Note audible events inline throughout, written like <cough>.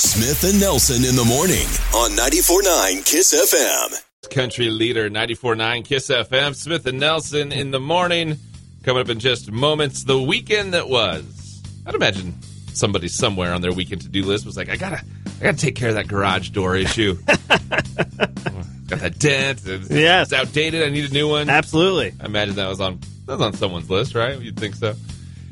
Smith and Nelson in the morning on 94.9 Kiss FM. Country leader 94.9 Kiss FM. Smith and Nelson in the morning. Coming up in just moments. The weekend that was. I'd imagine somebody somewhere on their weekend to do list was like, I gotta, I gotta take care of that garage door issue. <laughs> Got that dent. It's, Yes. it's outdated. I need a new one. Absolutely. I imagine that was on that was on someone's list, right? You'd think so.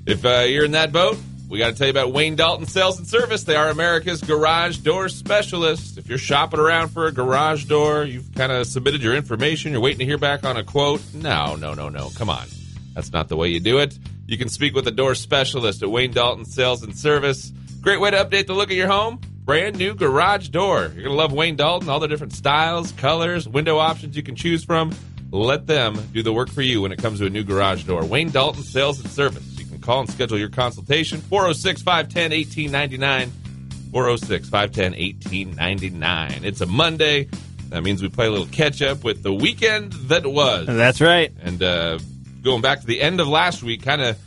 If uh, you're in that boat, we got to tell you about Wayne Dalton Sales and Service. They are America's garage door specialist. If you're shopping around for a garage door, you've kind of submitted your information, you're waiting to hear back on a quote. No, no, no, no. Come on. That's not the way you do it. You can speak with a door specialist at Wayne Dalton Sales and Service. Great way to update the look of your home. Brand new garage door. You're going to love Wayne Dalton, all the different styles, colors, window options you can choose from. Let them do the work for you when it comes to a new garage door. Wayne Dalton Sales and Service. Call and schedule your consultation 406 510 1899. 406 510 1899. It's a Monday. That means we play a little catch up with the weekend that was. That's right. And uh, going back to the end of last week, kind of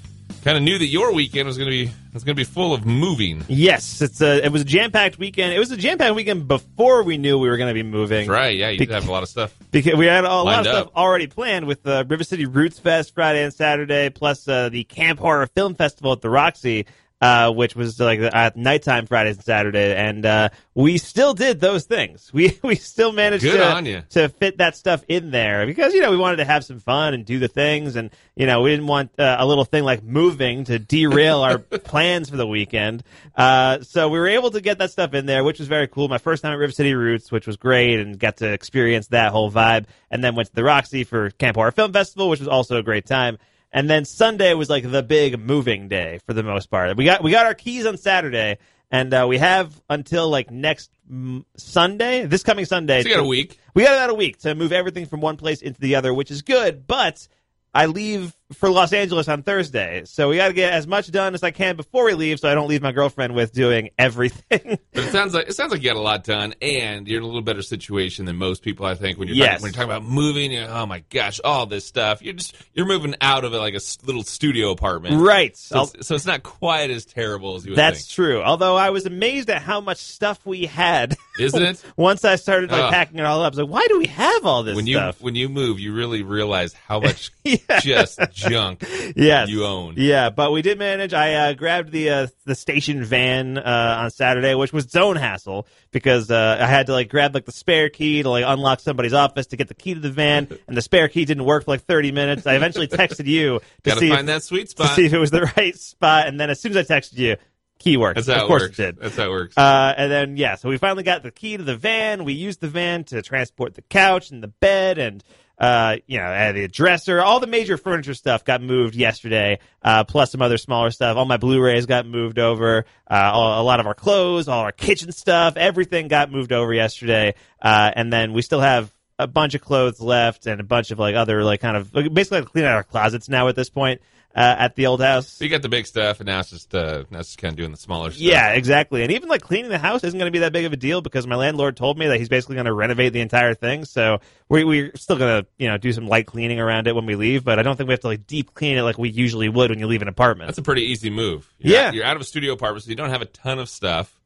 kind of knew that your weekend was going to be was going to be full of moving. Yes, it's a. It was a jam packed weekend. It was a jam packed weekend before we knew we were going to be moving. That's right. Yeah, you did have a lot of stuff. Because we had a lot Lined of stuff up. already planned with the River City Roots Fest Friday and Saturday, plus uh, the Camp Horror Film Festival at the Roxy, uh, which was like at nighttime Fridays and Saturday, and uh, we still did those things. <laughs> We we still managed Good to to fit that stuff in there because you know we wanted to have some fun and do the things, and you know we didn't want uh, a little thing like moving to derail our <laughs> plans for the weekend. Uh, so we were able to get that stuff in there, which was very cool. My first time at River City Roots, which was great, and got to experience that whole vibe. And then went to the Roxy for Camp Horror Film Festival, which was also a great time. And then Sunday was like the big moving day for the most part. We got we got our keys on Saturday, and uh, we have until like next mm, Sunday, this coming Sunday. So you got to- a week. we got about a week to move everything from one place into the other, which is good. But I leave for Los Angeles on Thursday, so we got to get as much done as I can before we leave, so I don't leave my girlfriend with doing <laughs> everything. But it sounds like it sounds like you got a lot done, and you're in a little better situation than most people. I think when you're Yes. talking, when you're talking about moving, you're, oh my gosh, all this stuff. You're just you're moving out of it like a little studio apartment, right. So it's, so it's not quite as terrible as you would That's think, true. Although I was amazed at how much stuff we had. isn't it? <laughs> Once I started like packing it all up, I was like, "Why do we have all this When you when you move, you really realize how <laughs> much Yeah. just junk <laughs> yes. you own. Yeah, but we did manage. I uh, grabbed the uh, the station van uh, on Saturday, which was its own hassle because uh, I had to like grab like the spare key to like unlock somebody's office to get the key to the van, <laughs> and the spare key didn't work for like thirty minutes. I eventually <laughs> texted you to Got to see find if, that sweet spot, to see if it was the right spot, and then as soon as I texted you, key how of it course works. it did. That's how it works. Uh, and then yeah, so we finally got the key to the van. We used the van to transport the couch and the bed and uh, you know, uh, the dresser, all the major furniture stuff got moved yesterday, uh, plus some other smaller stuff. All my Blu-rays got moved over. Uh, all, a lot of our clothes, all our kitchen stuff, everything got moved over yesterday. Uh, and then we still have a bunch of clothes left and a bunch of like other like kind of basically like cleaning out our closets now at this point uh, at the old house. so you got the big stuff, and now it's just uh, now it's just kind of doing the smaller stuff. Yeah, exactly. And even like cleaning the house isn't going to be that big of a deal because my landlord told me that he's basically going to renovate the entire thing. So we, we're still going to, you know, do some light cleaning around it when we leave, but I don't think we have to like deep clean it like we usually would when you leave an apartment. That's a pretty easy move. You're Yeah. out, you're out of a studio apartment, so you don't have a ton of stuff,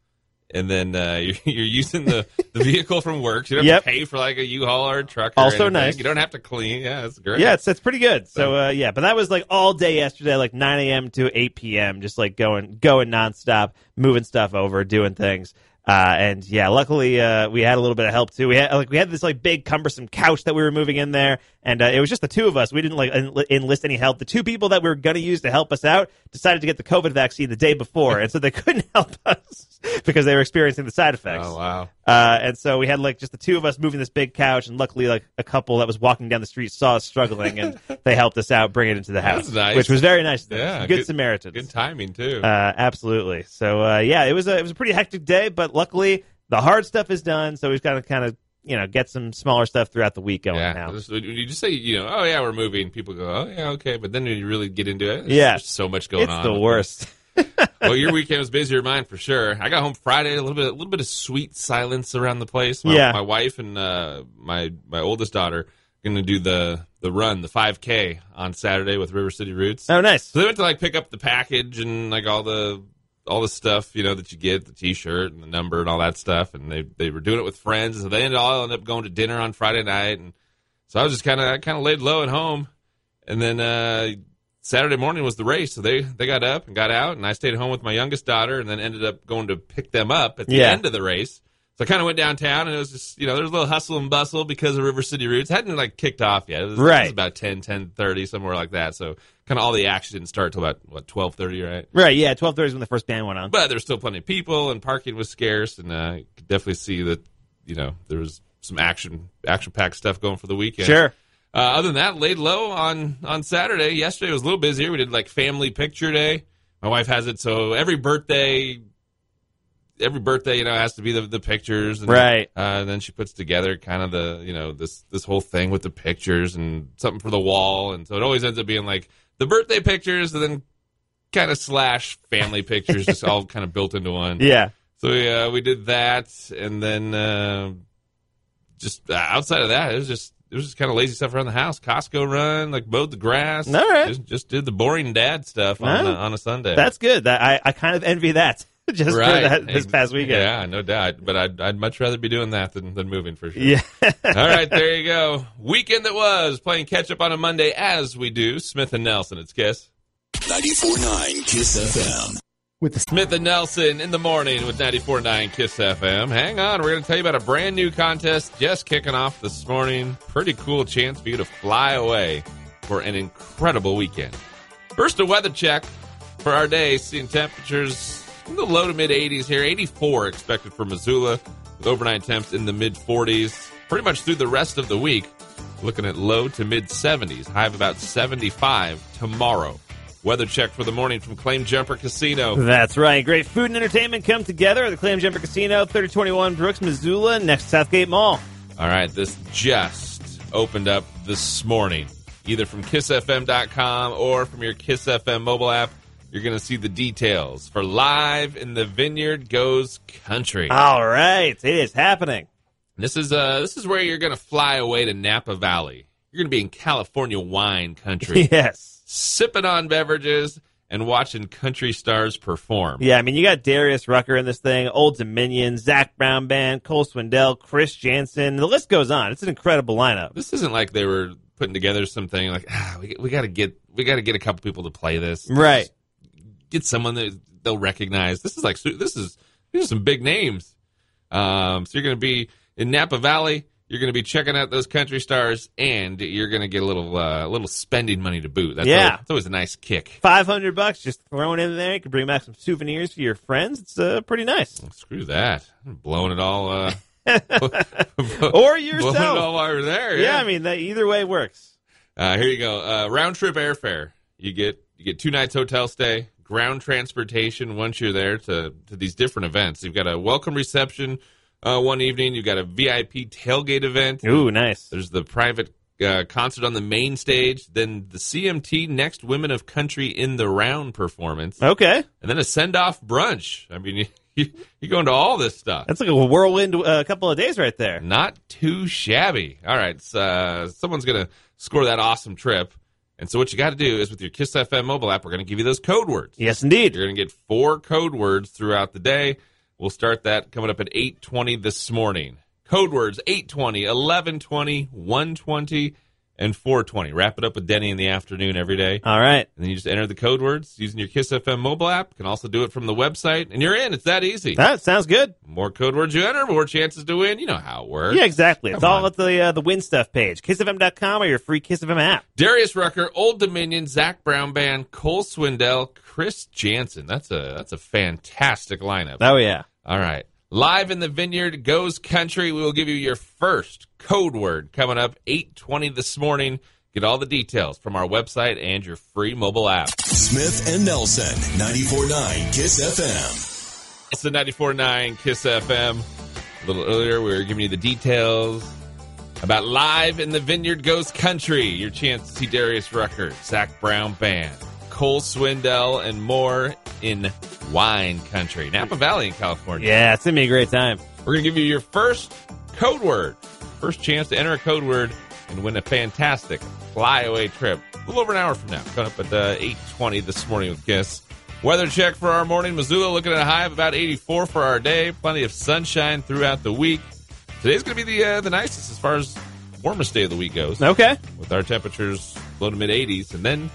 and then uh, <laughs> you're, you're using the, the vehicle from work. So you don't have Yep. to pay for like a U-Haul or a truck. Or Also anything. nice. You don't have to clean. Yeah, that's great. yeah, it's, it's pretty good. So, uh, yeah, but that was like all day yesterday, like 9 a.m. to 8 p.m., just like going, going nonstop, moving stuff over, doing things. Uh, and yeah, luckily, uh, we had a little bit of help too. We had, like, we had this like big cumbersome couch that we were moving in there and, uh, it was just the two of us. We didn't like enli- enlist any help. The two people that we were going to use to help us out decided to get the COVID vaccine the day before. and so they <laughs> couldn't help us because they were experiencing the side effects. Oh wow. Uh, and so we had like just the two of us moving this big couch, and luckily, like a couple that was walking down the street saw us struggling, and <laughs> they helped us out, bring it into the house, That's nice. which was very nice. Yeah, good, good- Samaritans. Good timing too. Uh, absolutely. So uh, yeah, it was a it was a pretty hectic day, but luckily the hard stuff is done. So we've got to kind of you know get some smaller stuff throughout the week going yeah. now. You just say, you know, oh yeah, we're moving. People go, oh yeah, okay. But then when you really get into it, there's Yeah. there's so much going It's on. the worst. <laughs> well, your weekend was busier than mine for sure. I got home Friday, a little bit, a little bit of sweet silence around the place. My, Yeah. my wife and uh, my my oldest daughter going to do the the run, the 5K on Saturday with River City Roots. Oh, nice. So they went to like pick up the package and like all the all the stuff you know that you get, the T-shirt and the number and all that stuff. And they they were doing it with friends, so they ended all ended up going to dinner on Friday night. And so I was just kind of kind of laid low at home. And then uh, Saturday morning was the race, so they they got up and got out, and I stayed home with my youngest daughter, and then ended up going to pick them up at the Yeah. end of the race. So I kind of went downtown, and it was just you know there was a little hustle and bustle because of River City Roots hadn't like kicked off yet. It was, It Right. was about 10, 10, 30, somewhere like that. So kind of all the action didn't start till about what twelve thirty, right? Right, yeah, twelve thirty is when the first band went on. But there was still plenty of people, and parking was scarce, and uh, you could definitely see that you know there was some action action packed stuff going for the weekend. Sure. Uh, other than that, laid low on on Saturday. Yesterday was a little busier. We did like family picture day. My wife has it so every birthday, every birthday, you know, has to be the the pictures, and, Right. Uh, and then she puts together kind of the you know this this whole thing with the pictures and something for the wall, and so it always ends up being like the birthday pictures, and then kind of slash family pictures, just all <laughs> kind of built into one. Yeah. So yeah, we did that, and then uh, just uh, outside of that, it was just it was just kind of lazy stuff around the house. Costco run, like mowed the grass. All right. just, just did the boring dad stuff on No. a, on a Sunday. That's good. That I, I kind of envy that. <laughs> Just right that, this past weekend. Yeah, no doubt. But I'd I'd much rather be doing that than, than moving for sure. Yeah. <laughs> All right, there you go. <laughs> Weekend that was playing catch up on a Monday as we do. Smith and Nelson. It's Kiss. 94.9 Kiss FM. With the Smith and Nelson in the morning with 94.9 KISS FM. Hang on, we're going to tell you about a brand new contest just kicking off this morning. Pretty cool chance for you to fly away for an incredible weekend. First, a weather check for our day, seeing temperatures in the low to mid 80s here. 84 expected for Missoula, with overnight temps in the mid 40s. Pretty much through the rest of the week, looking at low to mid 70s. High of about 75 tomorrow. Weather check for the morning from Claim Jumper Casino. That's right. Great food and entertainment come together at the Claim Jumper Casino, 3021 Brooks, Missoula, next Southgate Mall. All right, this just opened up this morning, either from kissfm.com or from your Kiss FM mobile app. You're going to see the details for Live in the Vineyard Goes Country. All right. It is happening. This is uh this is where you're going to fly away to Napa Valley. You're going to be in California wine country, <laughs> Yes. sipping on beverages and watching country stars perform. Yeah, I mean, you got Darius Rucker in this thing, Old Dominion, Zac Brown Band, Cole Swindell, Chris Janson. The list goes on. It's an incredible lineup. This isn't like they were putting together something like ah, we, we got to get we got to get a couple people to play this. Right. Get someone that they'll recognize. This is like this is these are some big names. Um, so you're going to be in Napa Valley. You're going to be checking out those country stars, and you're going to get a little uh, little spending money to boot. That's Yeah. always, that's always a nice kick. 500 bucks just thrown in there. You can bring back some souvenirs for your friends. It's uh, pretty nice. Screw that, I'm blowing it all. Uh, <laughs> <laughs> Or blowing it yourself. all while we're there. Yeah, I mean, that either way works. Uh, here you go. Uh, round trip airfare. You get you get two nights hotel stay, ground transportation once you're there to to these different events. You've got a welcome reception uh, one evening. You've got a VIP tailgate event. Ooh, nice. There's the private uh, concert on the main stage. Then the CMT Next Women of Country in the Round performance, Okay. and then a send off brunch. I mean, <laughs> you, you go into all this stuff. That's like a whirlwind uh, couple of days right there. Not too shabby. All right, so, uh, someone's gonna score that awesome trip, and so what you got to do is with your Kiss FM mobile app, we're gonna give you those code words. Yes, indeed. You're gonna get four code words throughout the day. We'll start that coming up at 8:20 this morning. Code words 8:20, 11:20, 1:20, and 4:20. Wrap it up with Denny in the afternoon every day. All right. And then you just enter the code words using your Kiss FM mobile app. You can also do it from the website, and you're in. It's that easy. That sounds good. More code words you enter, more chances to win. You know how it works. Yeah, exactly. It's Come all at the uh, the win stuff page. KissFM.com or your free Kiss FM app. Darius Rucker, Old Dominion, Zac Brown Band, Cole Swindell, Chris Janson. That's a that's a fantastic lineup. Oh, yeah. All right. Live in the Vineyard goes country. We will give you your first code word coming up 8:20 this morning. Get all the details from our website and your free mobile app. Smith and Nelson, 94.9 Kiss FM. It's the 94.9 KISS FM. A little earlier, we were giving you the details about Live in the Vineyard Goes Country. Your chance to see Darius Rucker, Zac Brown Band, Cole Swindell, and more in wine country. Napa Valley in California. Yeah, it's going to be a great time. We're going to give you your first code word. First chance to enter a code word and win a fantastic flyaway trip. A little over an hour from now. Coming up at uh, 8.20 this morning with Kiss. Weather check for our morning. Missoula looking at a high of about 84 for our day. Plenty of sunshine throughout the week. Today's going to be the uh, the nicest as far as warmest day of the week goes. Okay. With our temperatures low to mid 80s, and then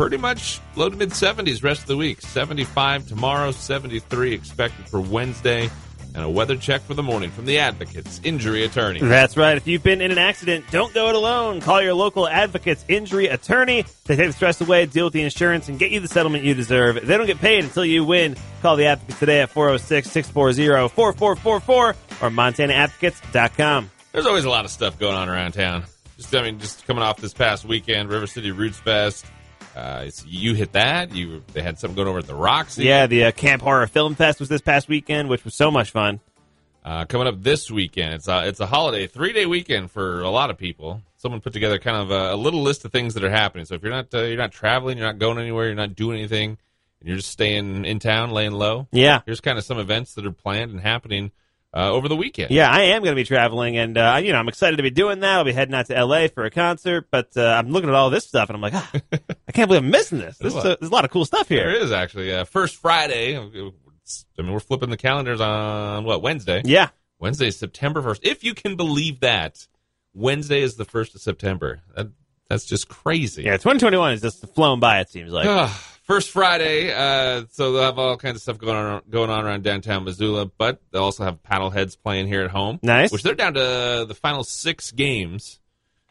pretty much low to mid 70s rest of the week. 75 tomorrow, 73 expected for Wednesday and a weather check for the morning from the Advocates Injury Attorney. That's right. If you've been in an accident, don't go it alone. Call your local Advocates Injury Attorney. They take the stress away, deal with the insurance, and get you the settlement you deserve. They don't get paid until you win. Call the Advocates today at 406 640 4444 or MontanaAdvocates.com. There's always a lot of stuff going on around town. Just, I mean, just coming off this past weekend, River City Roots Fest. Uh, you hit that. You they had something going over at the Roxy. Yeah, the uh, Camp Horror Film Fest was this past weekend, which was so much fun. Uh, coming up this weekend, it's a, it's a holiday, three day weekend for a lot of people. Someone put together kind of a, a, little list of things that are happening. So if you're not uh, you're not traveling, you're not going anywhere, you're not doing anything, and you're just staying in town, laying low. Yeah, here's kind of some events that are planned and happening uh, over the weekend. Yeah, I am going to be traveling, and uh, you know I'm excited to be doing that. I'll be heading out to L.A. for a concert, but uh, I'm looking at all this stuff, and I'm like, ah, <laughs> I can't believe I'm missing this. This is a, there's a lot of cool stuff here. There is actually. Uh, first Friday. I mean, we're flipping the calendars on what Wednesday? Yeah, Wednesday is September first. If you can believe that, Wednesday is the first of September. That, that's just crazy. Yeah, 2021 is just flown by. It seems like. <sighs> <sighs> First Friday, uh, so they'll have all kinds of stuff going on going on around downtown Missoula, but they'll also have paddleheads playing here at home. Nice. Which they're down to the final six games.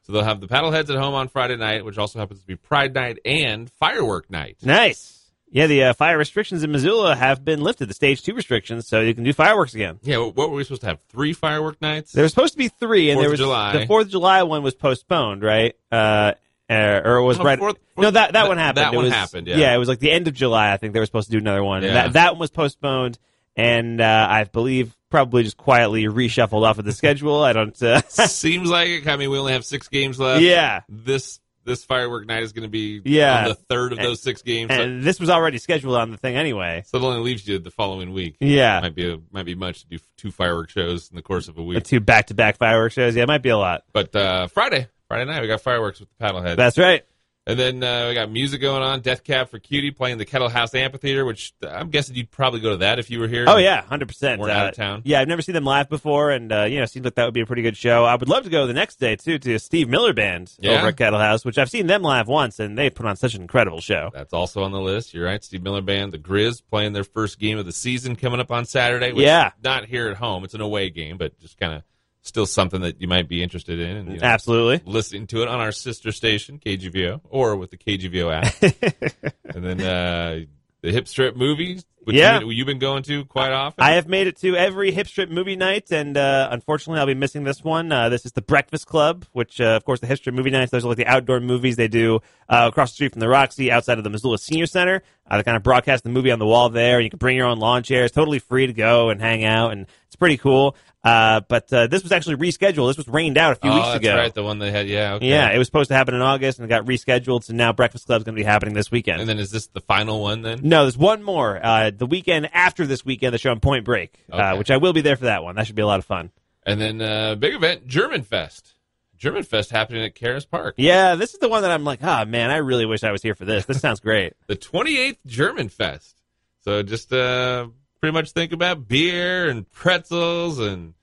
So they'll have the paddleheads at home on Friday night, which also happens to be Pride night and firework night. Nice. Yeah, the uh, fire restrictions in Missoula have been lifted, the stage two restrictions, so you can do fireworks again. Yeah, what were we supposed to have? Three firework nights? There was supposed to be three, and Fourth there was July. the Fourth of July one was postponed, right? Uh, uh, or it was Oh, right. fourth- no, that that one happened. that It one was- happened, yeah. it was like the end of July. I think they were supposed to do another one. Yeah. that that one was postponed, and uh, I believe probably just quietly reshuffled off of the schedule. I don't. Uh, <laughs> Seems like it. I mean, we only have six games left. yeah, This this firework night is going to be Yeah. on the third of And- those six games. So, and this was already scheduled on the thing anyway. so it only leaves you the following week. Yeah, Might be a, might be much to do two firework shows in the course of a the week. two back to back fireworks shows. Yeah, it might be a lot. But uh, Friday, Friday night, we got fireworks with the paddleheads. That's right. And then uh, we got music going on. Death Cab for Cutie playing the Kettle House Amphitheater, which I'm guessing you'd probably go to that if you were here. Oh yeah, hundred percent. We're out of town. Yeah, I've never seen them live before, and uh, you know, it seems like that would be a pretty good show. I would love to go the next day too to Steve Miller Band Yeah. over at Kettle House, which I've seen them live once, and they put on such an incredible show. That's also on the list. You're right. Steve Miller Band, the Griz, playing their first game of the season coming up on Saturday. Which Yeah. Not here at home. It's an away game, but just kind of still something that you might be interested in. And, you know, Absolutely. listening to it on our sister station, KGVO, or with the KGVO app. <laughs> and then uh, the Hip Strip movies, which Yeah. you, you've been going to quite often. I have made it to every hip strip movie night, and uh, unfortunately, I'll be missing this one. Uh, this is the Breakfast Club, which, uh, of course, the hip strip movie nights. Those are like the outdoor movies they do uh, across the street from the Roxy, outside of the Missoula Senior Center. Uh, they kind of broadcast the movie on the wall there. You can bring your own lawn chairs, totally free to go and hang out, and it's pretty cool. Uh, but uh, this was actually rescheduled. This was rained out a few oh, weeks that's ago. right. The one they had. Yeah. Okay. Yeah, it was supposed to happen in August and it got rescheduled. So now Breakfast Club's going to be happening this weekend. And then is this the final one then? no, there's one more. Uh, the weekend after this weekend, the show on Point Break, uh, which I will be there for that one. That should be a lot of fun. And then uh, big event, German Fest. German Fest happening at Caras Park. Yeah, this is the one that I'm like, ah, man, I really wish I was here for this. This sounds great. <laughs> The 28th German Fest. So just uh, pretty much think about beer and pretzels and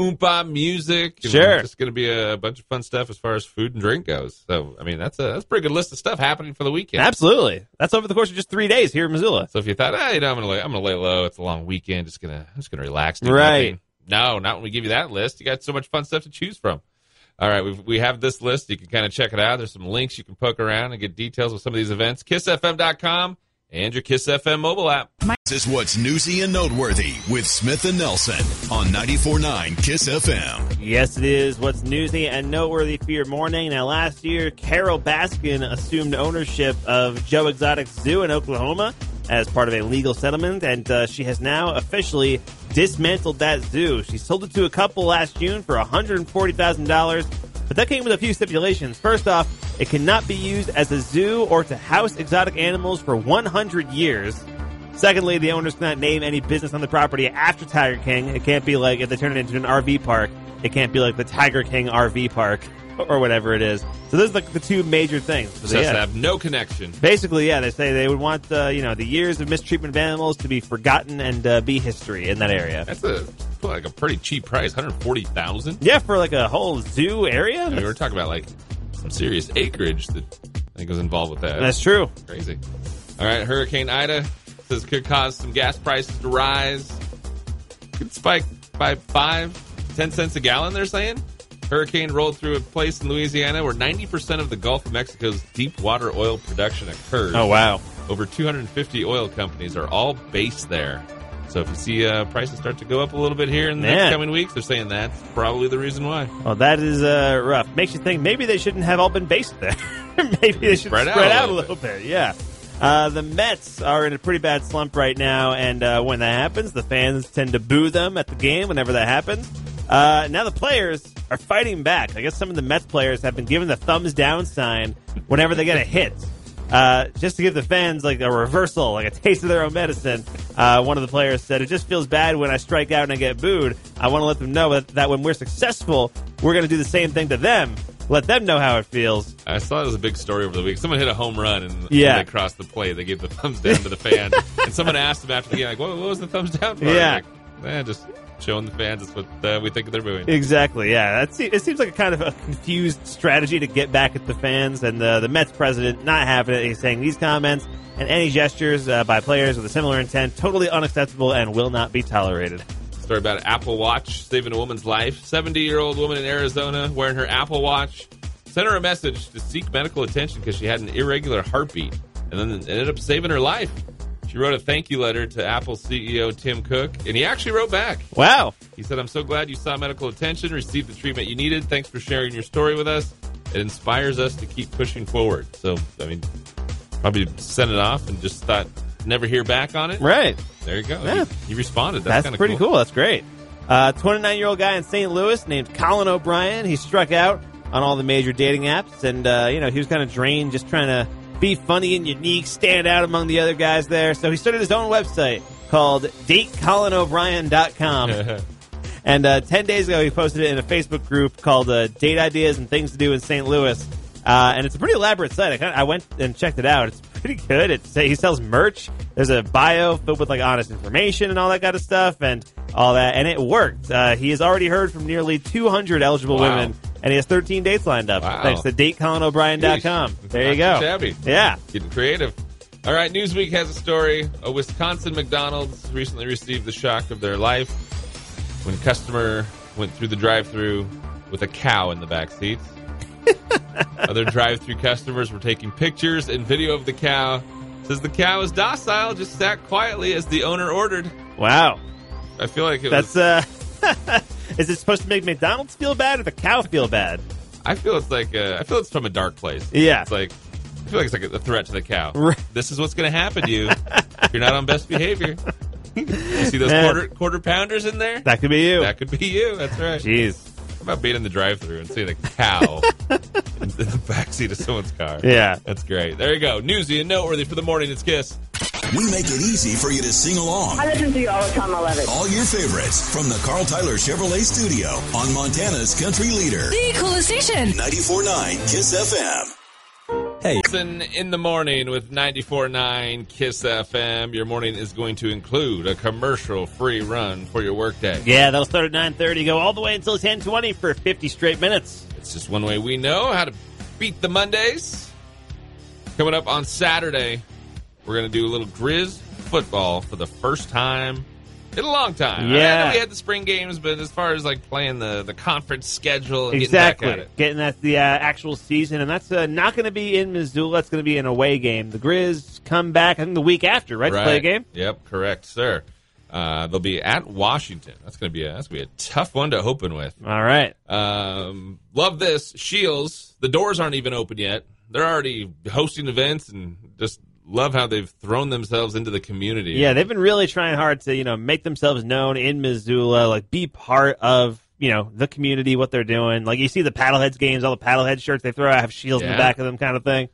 oompa music. Sure. It's going to be a bunch of fun stuff as far as food and drink goes. So, I mean, that's a, that's a pretty good list of stuff happening for the weekend. Absolutely. That's over the course of just three days here in Missoula. So if you thought, ah, you know, I'm gonna lay, I'm gonna lay low. It's a long weekend. Just gonna, I'm just gonna relax. do Right. nothing. No, not when we give you that list. You got so much fun stuff to choose from. All right, we've, we have this list. You can kind of check it out. There's some links you can poke around and get details of some of these events. KissFM.com and your Kiss FM mobile app. This is what's newsy and noteworthy with Smith and Nelson on 94.9 Kiss FM. Yes, it is. What's newsy and noteworthy for your morning? Now, last year, Carole Baskin assumed ownership of Joe Exotic Zoo in Oklahoma as part of a legal settlement, and uh, she has now officially dismantled that zoo. She sold it to a couple last June for $140,000, but that came with a few stipulations. First off, it cannot be used as a zoo or to house exotic animals for 100 years. Secondly, the owners cannot name any business on the property after Tiger King. It can't be like if they turn it into an RV park. It can't be like the Tiger King RV park or whatever it is. So those are the, the two major things. So, yeah. have no connection. Basically, yeah, they say they would want uh, you know the years of mistreatment of animals to be forgotten and uh, be history in that area. That's a like a pretty cheap price, hundred forty thousand. Yeah, for like a whole zoo area. I mean, we're talking about like some serious acreage that I think was involved with that. That's true. crazy. All right, Hurricane Ida says could cause some gas prices to rise. Could spike by five, ten cents a gallon. They're saying. Hurricane rolled through a place in Louisiana where 90% of the Gulf of Mexico's deep water oil production occurs. Oh wow. Over 250 oil companies are all based there. So if you see uh, prices start to go up a little bit here in the Man. next coming weeks, they're saying that's probably the reason why. Well, that is uh, rough. Makes you think maybe they shouldn't have all been based there. <laughs> maybe they should Spread spread, out a out, a little little bit. Yeah. Uh, the Mets are in a pretty bad slump right now, and uh, when that happens, the fans tend to boo them at the game whenever that happens. Uh, now the players are fighting back. I guess some of the Mets players have been given the thumbs down sign whenever they get a hit. Uh, just to give the fans like a reversal, like a taste of their own medicine. Uh, one of the players said, "It just feels bad when I strike out and I get booed. I want to let them know that, that when we're successful, we're going to do the same thing to them. Let them know how it feels." I saw it was a big story over the week. Someone hit a home run and Yeah. they crossed the plate. They gave the thumbs down to the fan. <laughs> and someone asked them after the game, like, what, what was the thumbs down for? Yeah. Like, eh, just showing the fans that's what uh, we think they're doing. Exactly. Yeah, it seems like a kind of a confused strategy to get back at the fans, and uh, the Mets president not having it. He's saying these comments and any gestures uh, by players with a similar intent totally unacceptable and will not be tolerated. Story about an Apple Watch saving a woman's life. 70 year old woman in Arizona wearing her Apple Watch sent her a message to seek medical attention because she had an irregular heartbeat and then ended up saving her life. She wrote a thank you letter to Apple CEO Tim Cook, and he actually wrote back. Wow. He said, I'm so glad you sought medical attention, received the treatment you needed. Thanks for sharing your story with us. It inspires us to keep pushing forward. So, I mean, probably sent it off and just thought, never hear back on it. Right. There you go. Yeah. He, he responded. That's, That's, pretty cool. That's great. Uh, 29 year old guy in St. Louis named Colin O'Brien. He struck out on all the major dating apps, and uh, you know he was kind of drained, just trying to be funny and unique, stand out among the other guys there. So he started his own website called DateColinO'Brien.com. <laughs> And uh, 10 days ago, he posted it in a Facebook group called uh, Date Ideas and Things to Do in St. Louis. Uh, and it's a pretty elaborate site. I, kinda, I went and checked it out. It's pretty good. It's, he sells merch. There's a bio filled with like honest information and all that kind of stuff and all that. And it worked. Uh, he has already heard from nearly 200 eligible Wow. women, and he has 13 dates lined up. Wow. Thanks to DateColinO'Brien.com. There you go. shabby. Yeah. Getting creative. All right, Newsweek has a story. A Wisconsin McDonald's recently received the shock of their life when a customer went through the drive-through with a cow in the back seat. <laughs> Other drive-through customers were taking pictures and video of the cow. Says the cow is docile, just sat quietly as the owner ordered. Wow. I feel like it That's, was. uh, <laughs> is it supposed to make McDonald's feel bad or the cow feel bad? I feel it's like. Uh, I feel it's from a dark place. Yeah. It's like. I feel like it's like a threat to the cow. <laughs> Right. This is what's going to happen to you if you're not on best behavior. You see those Man. quarter quarter pounders in there? That could be you. That could be you. That's right. Jeez. How about being in the drive-through and seeing a cow <laughs> in the backseat of someone's car? Yeah. That's great. There you go. Newsy and noteworthy for the morning. It's Kiss. We make it easy for you to sing along. I listen to you all the time. I love it. All your favorites from the Carl Tyler Chevrolet Studio on Montana's Country Leader. The coolest station. 94.9 KISS FM. Hey, Listen in the morning with 94.9 KISS FM. Your morning is going to include a commercial-free run for your workday. Yeah, that'll start at 9.30, go all the way until 10.20 for 50 straight minutes. It's just one way we know how to beat the Mondays. Coming up on Saturday, we're going to do a little Griz football for the first time in a long time. Yeah. we had the spring games, but as far as like playing the, the conference schedule and getting back Exactly. at it. Getting that the uh, actual season, and that's uh, not going to be in Missoula. That's going to be an away game. The Griz come back, I think, the week after, right, to play a game? Yep, correct, sir. Uh, they'll be at Washington. That's gonna be a that's gonna be a tough one to open with. All right. Um, love this. Scheels, the doors aren't even open yet. They're already hosting events and just love how they've thrown themselves into the community. Yeah, they've been really trying hard to, you know, make themselves known in Missoula, like be part of, you know, the community, what they're doing. Like you see the Paddleheads games, all the Paddlehead shirts they throw out have Scheels in the back of them kind of thing.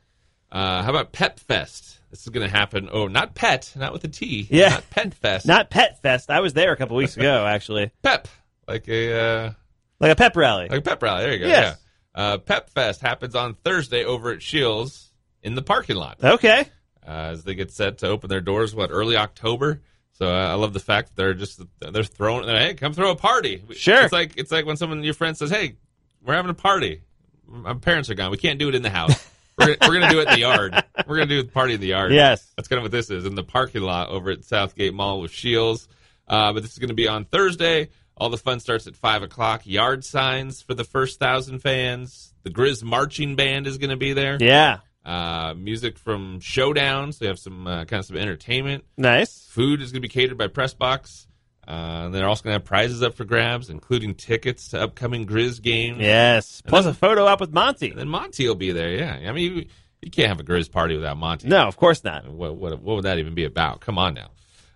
Uh, how about Pet Fest? This is going to happen. Oh, not Pet, not with a T. Yeah. Not Pet Fest. <laughs> Not Pet Fest. I was there a couple weeks ago, <laughs> actually. Pep. Like a uh, Like a pep rally. like a pep rally. There you go. Yes. Uh, Pep Fest happens on Thursday over at Scheels in the parking lot Okay. Uh, as they get set to open their doors. What early October? So uh, I love the fact that they're just they're throwing. They're, hey, come throw a party. Sure. It's like it's like when someone your friend says, "Hey, we're having a party. My parents are gone. We can't do it in the house. We're, we're going to do it in the yard. We're going to do the party in the yard." Yes. That's kind of what this is in the parking lot over at Southgate Mall with Scheels. Uh, but this is going to be on Thursday. All the fun starts at five o'clock. Yard signs for the first thousand fans. The Griz marching band is going to be there. Yeah. Uh, music from Showdown, so you have some uh, kind of some entertainment. Nice. Food is going to be catered by Pressbox. Uh, they're also going to have prizes up for grabs, including tickets to upcoming Griz games. Yes. Plus a photo op with Monty. And then Monty will be there. Yeah, I mean, you, you can't have a Griz party without Monty. No, of course not. What, what what would that even be about? Come on now.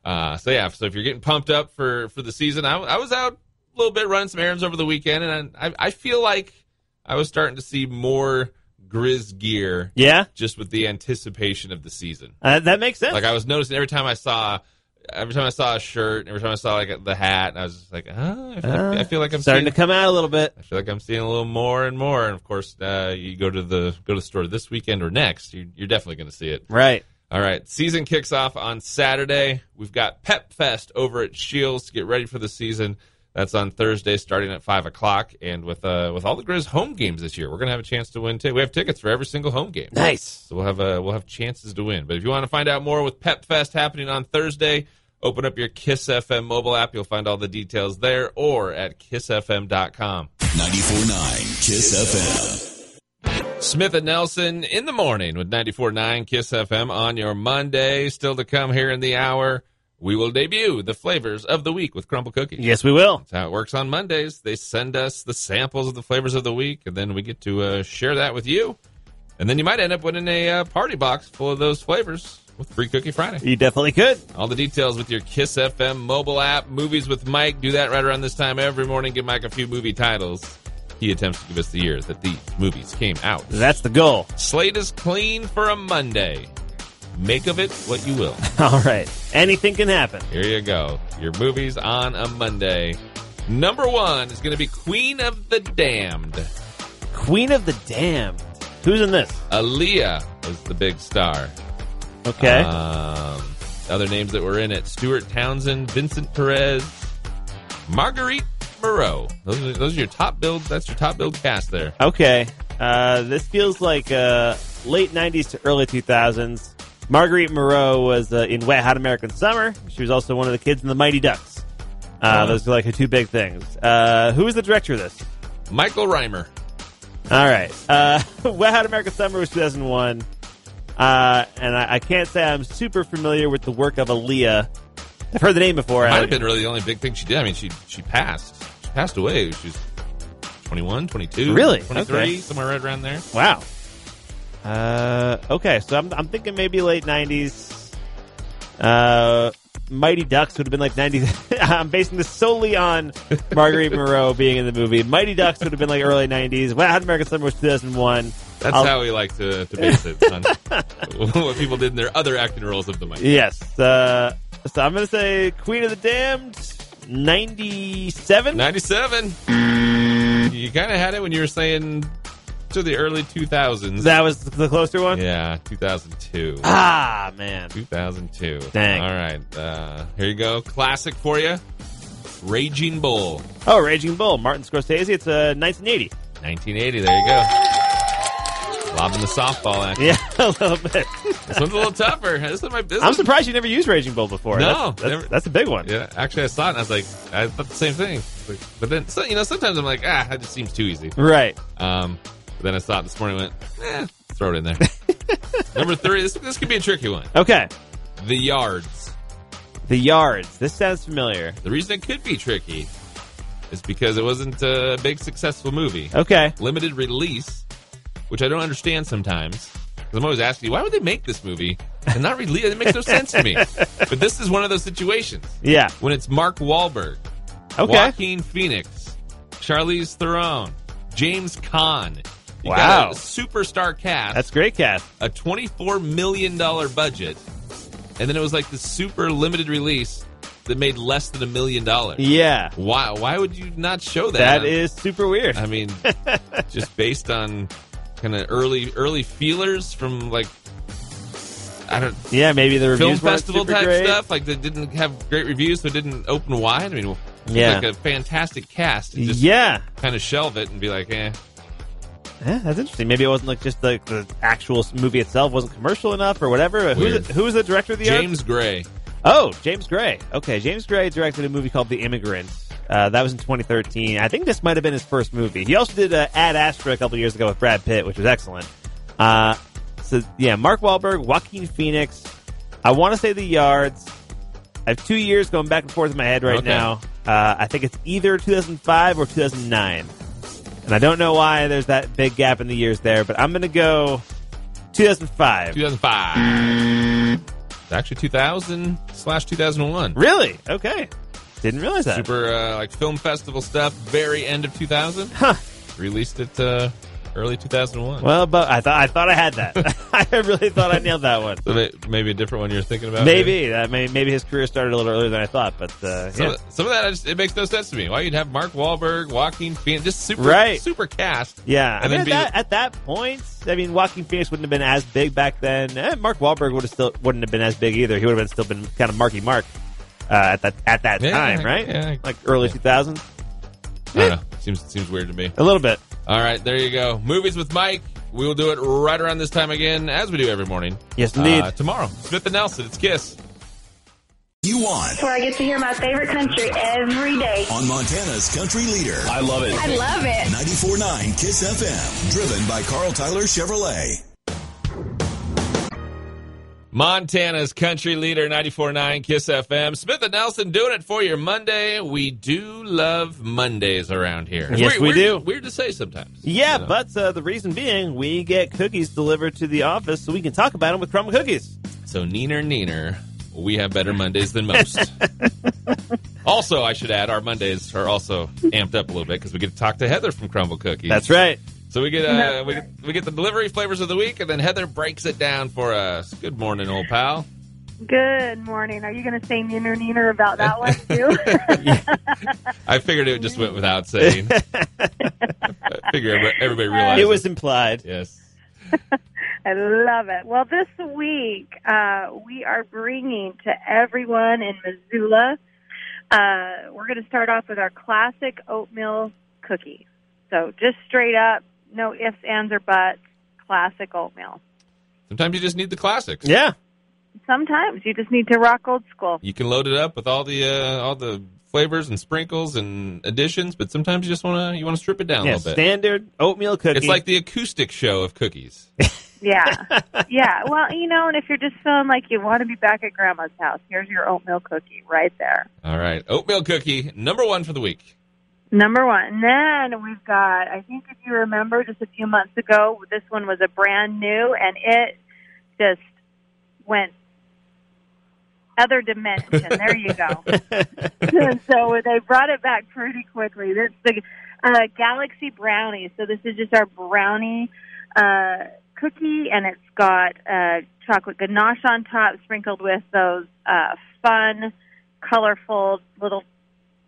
Uh, so yeah, so if you're getting pumped up for for the season, I, I was out a little bit running some errands over the weekend, and I I feel like I was starting to see more Griz gear Yeah. just with the anticipation of the season. Uh, that makes sense. Like I was noticing every time I saw. Every time I saw a shirt, every time I saw like the hat, I was just like, oh, I feel, like, I feel like I'm starting seeing, to come out a little bit. I feel like I'm seeing a little more and more. And of course, uh, you go to the go to the store this weekend or next, you're, you're definitely going to see it. Right. All right, season kicks off on Saturday. We've got Pep Fest over at Scheels to get ready for the season. That's on Thursday, starting at five o'clock. And with uh, with all the Griz home games this year, we're gonna have a chance to win too. We have tickets for every single home game, Nice. so we'll have uh, we'll have chances to win. But if you want to find out more with Pep Fest happening on Thursday, open up your Kiss FM mobile app. You'll find all the details there, or at kissfm.com. 94.9 Kiss FM. Smith and Nelson in the morning with 94.9 Kiss FM on your Monday. Still to come here in the hour, we will debut the flavors of the week with Crumbl Cookies. Yes, we will. That's how it works on Mondays. They send us the samples of the flavors of the week, and then we get to uh, share that with you. And then you might end up winning a uh, party box full of those flavors with Free Cookie Friday. You definitely could. All the details with your Kiss FM mobile app. Movies with Mike. Do that right around this time every morning. Give Mike a few movie titles. He attempts to give us the years that these movies came out. That's the goal. Slate is clean for a Monday. Make of it what you will. <laughs> All right. Anything can happen. Here you go. Your movies on a Monday. Number one is going to be Queen of the Damned. Queen of the Damned. Who's in this? Aaliyah was the big star. Okay. Um, other names that were in it: Stuart Townsend, Vincent Perez, Marguerite Moreau. Those are, those are your top build. That's your top build cast there. okay. Uh, this feels like uh, late 90s to early 2000s. Marguerite Moreau was uh, in Wet Hot American Summer. She was also one of the kids in the Mighty Ducks. Uh, Oh. those are like her two big things. Uh, who is the director of this? Michael Rymer. All right. Uh, <laughs> Wet Hot American Summer was 2001. Uh, and I, I can't say I'm super familiar with the work of Aaliyah. I've heard the name before. Might I- have been really the only big thing she did. I mean, she she passed. She passed away. She was 21, 22, Really? 23, Okay. somewhere right around there. Wow. Uh, okay, so I'm, I'm thinking maybe late 90s. Uh, Mighty Ducks would have been like 90s. <laughs> I'm basing this solely on Marguerite <laughs> Moreau being in the movie. Mighty Ducks would have been like early 90s. Wet Hot American Summer was 2001. That's I'll- how we like to, to base it on <laughs> what people did in their other acting roles of the mic. Yes. Uh, so I'm going to say Queen of the Damned, 97? 97. You kind of had it when you were saying to the early 2000s. That was the closer one? yeah, 2002. Ah, man. 2002. Dang. All right. Uh, here you go. Classic for you. Raging Bull. Oh, Raging Bull, Martin Scorsese. It's uh, 1980. 1980. There you go. Lobbing the softball at. Yeah, <laughs> a little bit. This one's a little tougher. This one might, this I'm surprised you never used Raging Bull before. No, that's, that's, that's a big one. Yeah, actually, I saw it and I was like, I thought the same thing. Like, But then, so, you know, sometimes I'm like, ah, that just seems too easy. Right. Um, but then I saw it this morning and went, eh, throw it in there. <laughs> Number three, this, this could be a tricky one. Okay. The Yards. The Yards. This sounds familiar. The reason it could be tricky is because it wasn't a big successful movie. Okay. Limited release, which I don't understand sometimes. I'm always asking you, why would they make this movie and not release it? It makes no sense to me. <laughs> But this is one of those situations Yeah. when it's Mark Wahlberg, Okay. Joaquin Phoenix, Charlize Theron, James Caan. You Wow. got a superstar cast, That's great cast. a $24 million budget, and then it was like the super limited release. that made less than a million dollars. Yeah, Why? Why would you not show that? That is super weird. I mean, <laughs> just based on kind of early early feelers from like I don't yeah, maybe the film festival type great. stuff like they didn't have great reviews, so it didn't open wide. I mean, Yeah. like a fantastic cast. And just Yeah, kind of shelve it and be like, eh. Yeah, that's interesting. Maybe it wasn't like just the, the actual movie itself wasn't commercial enough or whatever. Who's the, who was the director of the art? James Gray. Oh, James Gray. Okay, James Gray directed a movie called The Immigrant. Uh, that was in 2013. I think this might have been his first movie. He also did uh, Ad Astra a couple years ago with Brad Pitt, which was excellent. Uh, so yeah, Mark Wahlberg, Joaquin Phoenix. I want to say The Yards. I have two years going back and forth in my head right Okay. now. Uh, I think it's either 2005 or 2009, and I don't know why there's that big gap in the years there. But I'm going to go 2005. 2005. It's actually 2000 slash 2001. Really? Okay. Didn't realize that. Super uh, like film festival stuff. Very end of 2000. Huh. Released it uh, early 2001. Well, but I thought I thought I had that. <laughs> I really thought I nailed that one. <laughs> So maybe a different one you're thinking about. Maybe that may, maybe his career started a little earlier than I thought, but uh, Some, yeah. of, some of that I just, it makes no sense to me. Why you'd have Mark Wahlberg, Joaquin Phoenix, just super Right. super cast. Yeah, I And mean, at be- that, at that point, I mean, Joaquin Phoenix wouldn't have been as big back then. Eh, Mark Wahlberg would have still wouldn't have been as big either. He would have been still been kind of Marky Mark uh, at that at that Yeah, time, right? yeah. Like early two thousands, I don't know. Seems seems weird to me. a little bit. All right, there you go. Movies with Mike. We will do it right around this time again, as we do every morning. Yes, indeed. Uh, tomorrow, Smith and Nelson. It's Kiss. You want where I get to hear my favorite country every day. on Montana's country leader. I love it. I love it. 94.9 KISS FM. Driven by Carl Tyler Chevrolet. Montana's country leader, 94.9 KISS FM. Smith and Nelson doing it for your Monday. We do love Mondays around here. Yes, we weird, do. Weird to say sometimes. Yeah, You know? but uh, the reason being, we get cookies delivered to the office so we can talk about them with crumb cookies. So, neener, neener, we have better Mondays than most. <laughs> also, I should add, our Mondays are also amped up a little bit because we get to talk to Heather from Crumbl Cookies. That's right. So we get <laughs> uh, we get we get the delivery flavors of the week, and then Heather breaks it down for us. Good morning, old pal. Good morning. Are you going to say neener neener about that one <laughs> too? I figured it just went without saying. <laughs> I figure everybody, everybody realized It was implied. yes. I love it. Well, this week uh, we are bringing to everyone in Missoula. Uh, we're going to start off with our classic oatmeal cookie. So just straight up, no ifs, ands, or buts. Classic oatmeal. Sometimes you just need the classics. Yeah. Sometimes you just need to rock old school. You can load it up with all the uh, all the flavors and sprinkles and additions, but sometimes you just want to you want to strip it down Yeah, a little bit. standard oatmeal cookie. It's like the acoustic show of cookies. <laughs> Yeah. yeah. Well, you know, and if you're just feeling like you want to be back at grandma's house, here's your oatmeal cookie right there. All right, oatmeal cookie number one for the week. Number one. And then we've got, I think if you remember just a few months ago, this one was a brand new and it just went other dimension. There you go. <laughs> <laughs> so they brought it back pretty quickly. This the uh, Galaxy Brownie. So this is just our brownie uh, cookie, and it's got uh, chocolate ganache on top, sprinkled with those uh, fun, colorful little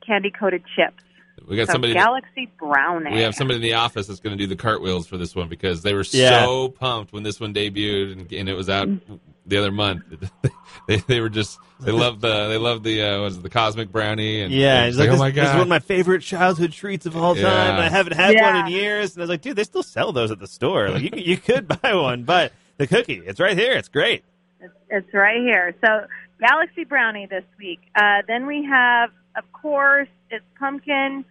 candy coated chips. We got So somebody. Galaxy Brownie. We have somebody in the office that's going to do the cartwheels for this one because they were Yeah. so pumped when this one debuted and, and it was out the other month. <laughs> they, they were just they love the they love the uh, what is it, the cosmic brownie and Yeah, and he's it's like, like, this, oh my this is one of my favorite childhood treats of all time. Yeah. I haven't had Yeah. one in years. And I was like, dude, they still sell those at the store. Like, you, could- you could <laughs> buy one, but the cookie, it's right here. It's great. It's, it's right here. So Galaxy Brownie this week. Uh, then we have, of course, it's pumpkin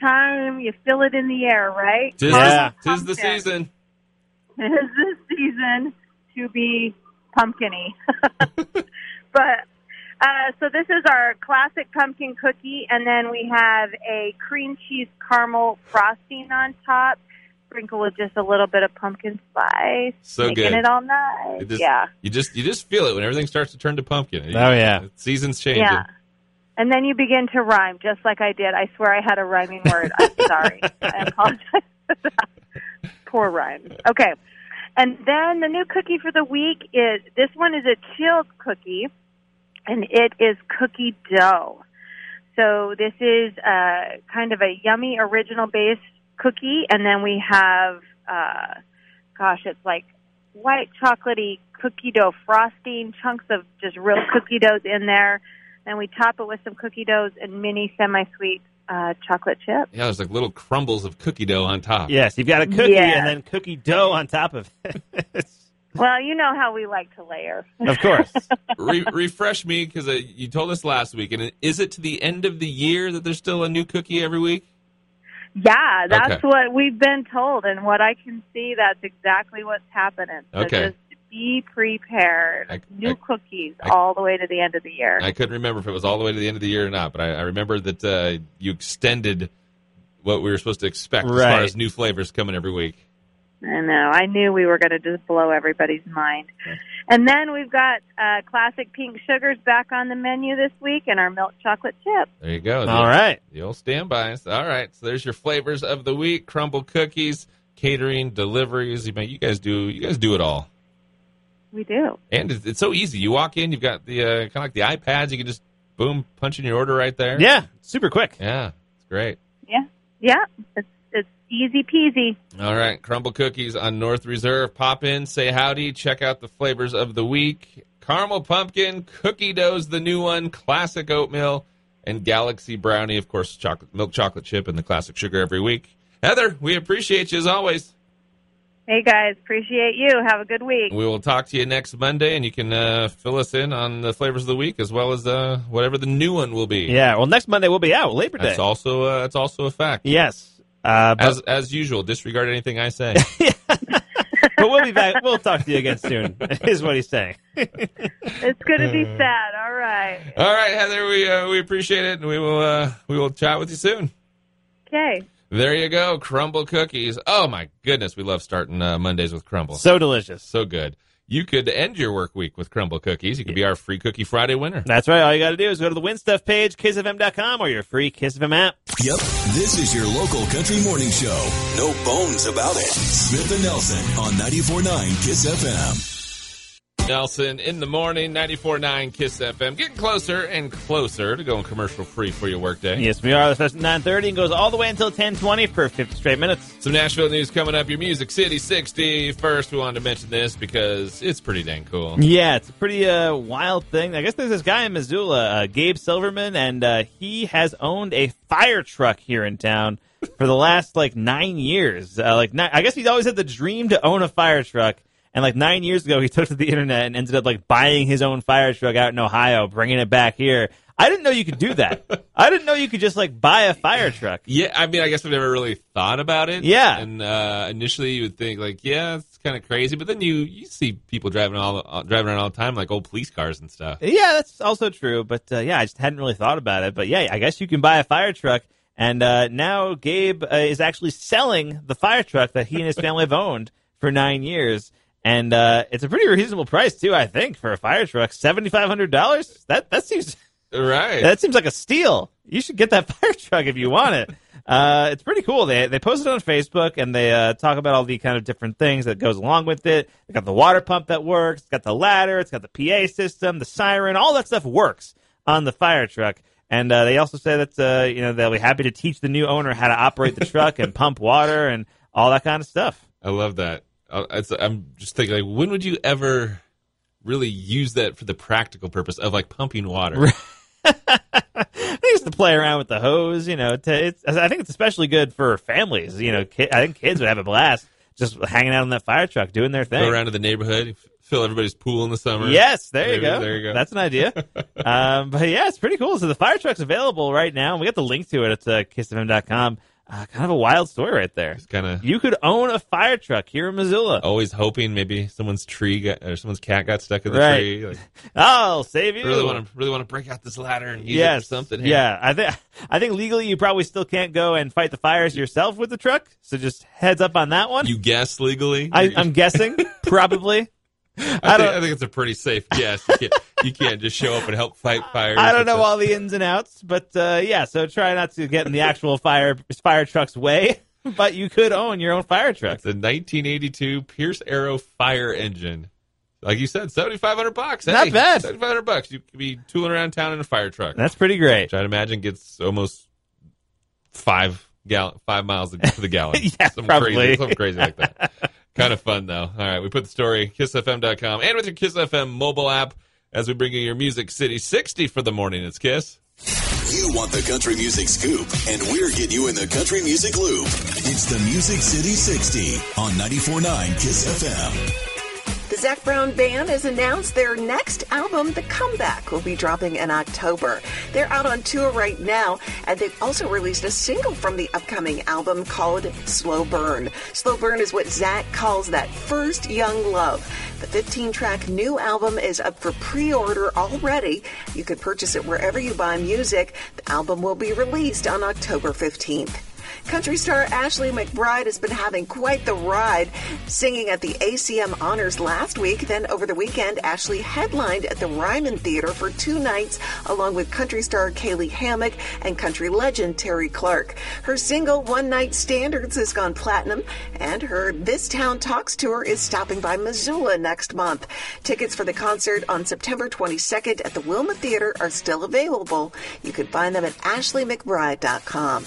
time. You feel it in the air, right? tis, Yeah. the, tis the season. It is the season to be pumpkiny. <laughs> but uh, so this is our classic pumpkin cookie, and then we have a cream cheese caramel frosting on top, sprinkle with just a little bit of pumpkin spice, So making good. it all nice. It just- yeah, You just you just feel it when everything starts to turn to pumpkin. Oh, yeah. Seasons changing. yeah. And then you begin to rhyme, just like I did. I swear I had a rhyming word. I'm <laughs> sorry. I apologize for that. Poor rhyme. Okay. And then the new cookie for the week is this one is a chilled cookie. and it is cookie dough. So this is uh, kind of a yummy original base cookie, and then we have, uh, gosh, it's like white chocolatey cookie dough frosting, chunks of just real cookie doughs in there. Then we top it with some cookie doughs and mini semi-sweet uh, chocolate chips. Yeah, there's like little crumbles of cookie dough on top. Yes, you've got a cookie Yeah. and then cookie dough on top of it. <laughs> Well, you know how we like to layer. of course. <laughs> Re- refresh me because uh, you told us last week, and is it to the end of the year that there's still a new cookie every week? Yeah, that's Okay. what we've been told, and what I can see, that's exactly what's happening. So Okay. just be prepared. I- New I- cookies I- all the way to the end of the year. I couldn't remember if it was all the way to the end of the year or not, but I, I remember that uh, you extended what we were supposed to expect as far as new flavors coming every week. I know. I knew we were going to just blow everybody's mind. And then we've got uh, classic pink sugars back on the menu this week, and our milk chocolate chip. There you go. The- All right. The old standbys. All right. So there's your flavors of the week: Crumbl Cookies, catering, deliveries. You, you guys do. You guys do it all. We do. And it's, it's so easy. You walk in, you've got the uh, kind of like the iPads. You can just boom, punch in your order right there. Yeah, super quick. Yeah, it's great. Yeah, yeah. It's it's easy peasy. All right, Crumbl Cookies on North Reserve. Pop in, say howdy, check out the flavors of the week. Caramel pumpkin, cookie dough's the new one, classic oatmeal, and galaxy brownie, of course, chocolate milk chocolate chip and the classic sugar every week. Heather, we appreciate you as always. Hey guys, appreciate you. Have a good week. We will talk to you next Monday, and you can uh, fill us in on the flavors of the week as well as uh, whatever the new one will be. Yeah. Well, next Monday we'll be out Labor Day. that's also uh, that's also a fact. Yes. Uh, but, As as usual, disregard anything I say. <laughs> but we'll be back. We'll talk to you again soon. <laughs> Is what he's saying. <laughs> It's going to be sad. All right. All right, Heather, we uh, we appreciate it, and we will uh, we will chat with you soon. Okay. There you go, Crumbl Cookies. Oh my goodness, we love starting uh, Mondays with Crumbl. So delicious. so good. You could end your work week with Crumbl Cookies. You could be our free Cookie Friday winner. That's right. All you got to do is go to the Win Stuff page, kissfm.com, or your free Kiss FM app. Yep, this is your local country morning show. No bones about it. Smith and Nelson on 94.9 KISS FM. Nelson in the morning, 94.9 KISS FM. Getting closer and closer to going commercial free for your workday. Yes, we are. The starts at 9.30 and goes all the way until 10.20 for 50 straight minutes. Some Nashville news coming up. Your Music City 60. First, we wanted to mention this because it's pretty dang cool. Yeah, it's a pretty uh, wild thing. I guess there's this guy in Missoula, uh, Gabe Silverman, and uh, he has owned a fire truck here in town for the last like nine years. Uh, like, ni- I guess he's always had the dream to own a fire truck. And like nine years ago, he took to the internet and ended up like buying his own fire truck out in Ohio, bringing it back here. I didn't know you could do that. <laughs> I didn't know you could just like buy a fire truck. Yeah, I mean, I guess I've never really thought about it. Yeah. and uh, initially you would think like, yeah, it's kind of crazy, but then you you see people driving all uh, driving around all the time, like old police cars and stuff. Yeah, that's also true. But uh, yeah, I just hadn't really thought about it. But yeah, I guess you can buy a fire truck. And uh, now Gabe uh, is actually selling the fire truck that he and his family have owned for nine years. And uh, it's a pretty reasonable price too, I think, for a fire truck. Seventy five hundred dollars. That that seems Right. that seems like a steal. You should get that <laughs> fire truck if you want it. Uh, it's pretty cool. They they post it on Facebook and they uh, talk about all the kind of different things that goes along with it. They got the water pump that works. It's got the ladder. It's got the PA system, the siren. All that stuff works on the fire truck. And uh, they also say that uh, you know they'll be happy to teach the new owner how to operate the truck and <laughs> pump water and all that kind of stuff. I love that. It's, I'm just thinking, like, when would you ever really use that for the practical purpose of like pumping water? <laughs> I used to play around with the hose. You know, to, it's, I think it's especially good for families. You know, I think kids would have a blast just hanging out on that fire truck doing their thing. Go around to the neighborhood, fill everybody's pool in the summer. Yes, there you go. there you go. That's an idea. <laughs> um, but yeah, it's pretty cool. So the fire truck's available right now. We got the link to it at uh, kissfm.com. Uh, kind of a wild story right there. It's kind of You could own a fire truck here in Missoula. always hoping maybe someone's tree got, or someone's cat got stuck in the Right. tree. Like, <laughs> I'll save you. Really want to really want to break out this ladder and use it for something. Here. Yeah, I think I think legally you probably still can't go and fight the fires yourself with the truck. So just heads up on that one. You guess legally? I, I'm guessing <laughs> probably. I, I think, I think it's a pretty safe guess. You can't, you can't just show up and help fight <laughs> fires. I don't know a- all the ins and outs, but uh, yeah. So try not to get in the actual fire fire truck's way. <laughs> But you could own your own fire truck. It's a 1982 Pierce Arrow fire engine. like you said, seventy five hundred bucks. Not bad. Seventy five hundred bucks. You could be tooling around town in a fire truck, That's pretty great. which I'd imagine gets almost five gallon, five miles to the gallon. <laughs> Yeah, something probably. crazy, something crazy like that. Kind of fun though. All right, we put the story kissfm.com and with your Kiss FM mobile app as we bring you your Music City 60 for the morning. It's Kiss. You want the country music scoop, and we're getting you in the country music loop. It's the Music City 60 on 94.9 Kiss FM. The Zac Brown Band has announced their next album, The Comeback, will be dropping in October. They're out on tour right now, and they've also released a single from the upcoming album called Slow Burn. Slow Burn is what Zach calls that first young love. The 15 track new album is up for pre order already. You can purchase it wherever you buy music. The album will be released on October 15th. Country star Ashley McBryde has been having quite the ride, singing at the ACM Honors last week. Then over the weekend, Ashley headlined at the Ryman Theater for two nights, along with country star Caylee Hammack and country legend Terri Clark. Her single One Night Standards has gone platinum, and her This Town Talks tour is stopping by Missoula next month. Tickets for the concert on September 22nd at the Wilma Theater are still available. You can find them at ashleymcbryde.com.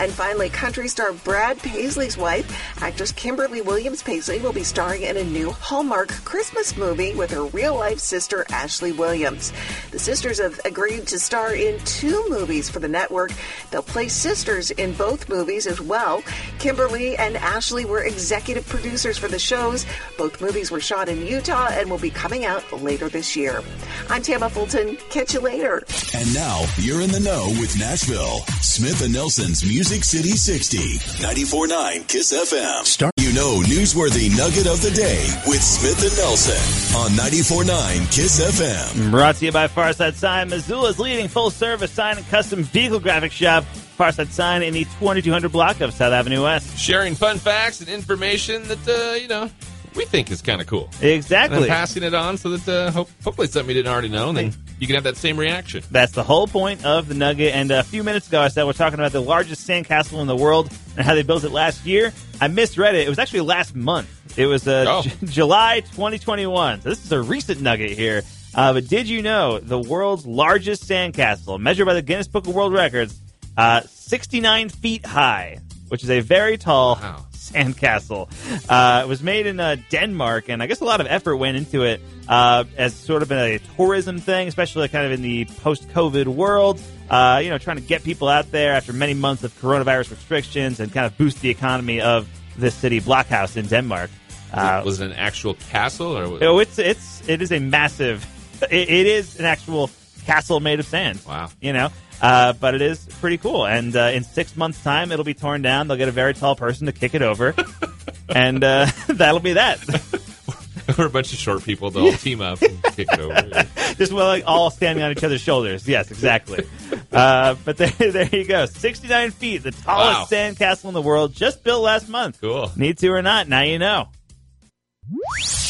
And finally, country star Brad Paisley's wife, actress Kimberly Williams Paisley, will be starring in a new Hallmark Christmas movie with her real life sister, Ashley Williams. The sisters have agreed to star in two movies for the network. They'll play sisters in both movies as well. Kimberly and Ashley were executive producers for the shows. Both movies were shot in Utah and will be coming out later this year. I'm Tama Fulton. Catch you later. And now you're in the know with Nashville. Smith and Nelson's Music City 60, 94.9 Kiss FM. Start you know newsworthy nugget of the day with Smith and Nelson on 94.9 Kiss FM. Brought to you by Farside Sign, Missoula's leading full service sign and custom vehicle graphic shop. Farside Sign in the 2200 block of South Avenue West. Sharing fun facts and information that, uh, you know, we think is kind of cool. Exactly. passing it on so that uh, hope, hopefully it's something you didn't already know, and then you can have that same reaction. That's the whole point of the Nugget. And a few minutes ago, I said we're talking about the largest sandcastle in the world and how they built it last year. I misread it. It was actually last month. It was uh, Oh. J- July 2021. So this is a recent Nugget here. Uh, but did you know the world's largest sandcastle, measured by the Guinness Book of World Records, uh, 69 feet high, which is a very tall Wow. <laughs> sandcastle. Uh, it was made in uh, Denmark, and I guess a lot of effort went into it uh, as sort of a tourism thing, especially kind of in the post-COVID world. Uh, you know, trying to get people out there after many months of coronavirus restrictions and kind of boost the economy of this city, Blokhus in Denmark. Uh, was it an actual castle or? oh, it's it's it is a massive. <laughs> It, it is an actual castle made of sand. Wow. You know, uh, but it is pretty cool. And uh, in six months' time, it'll be torn down. They'll get a very tall person to kick it over, <laughs> and uh, <laughs> that'll be that. <laughs> We're a bunch of short people. They'll team up and kick it over. Just well, like all standing on each other's shoulders. Yes, exactly. Uh, but there, there you go. Sixty-nine feet, the tallest Wow. sand castle in the world, just built last month. Cool. Need to or not, now you know.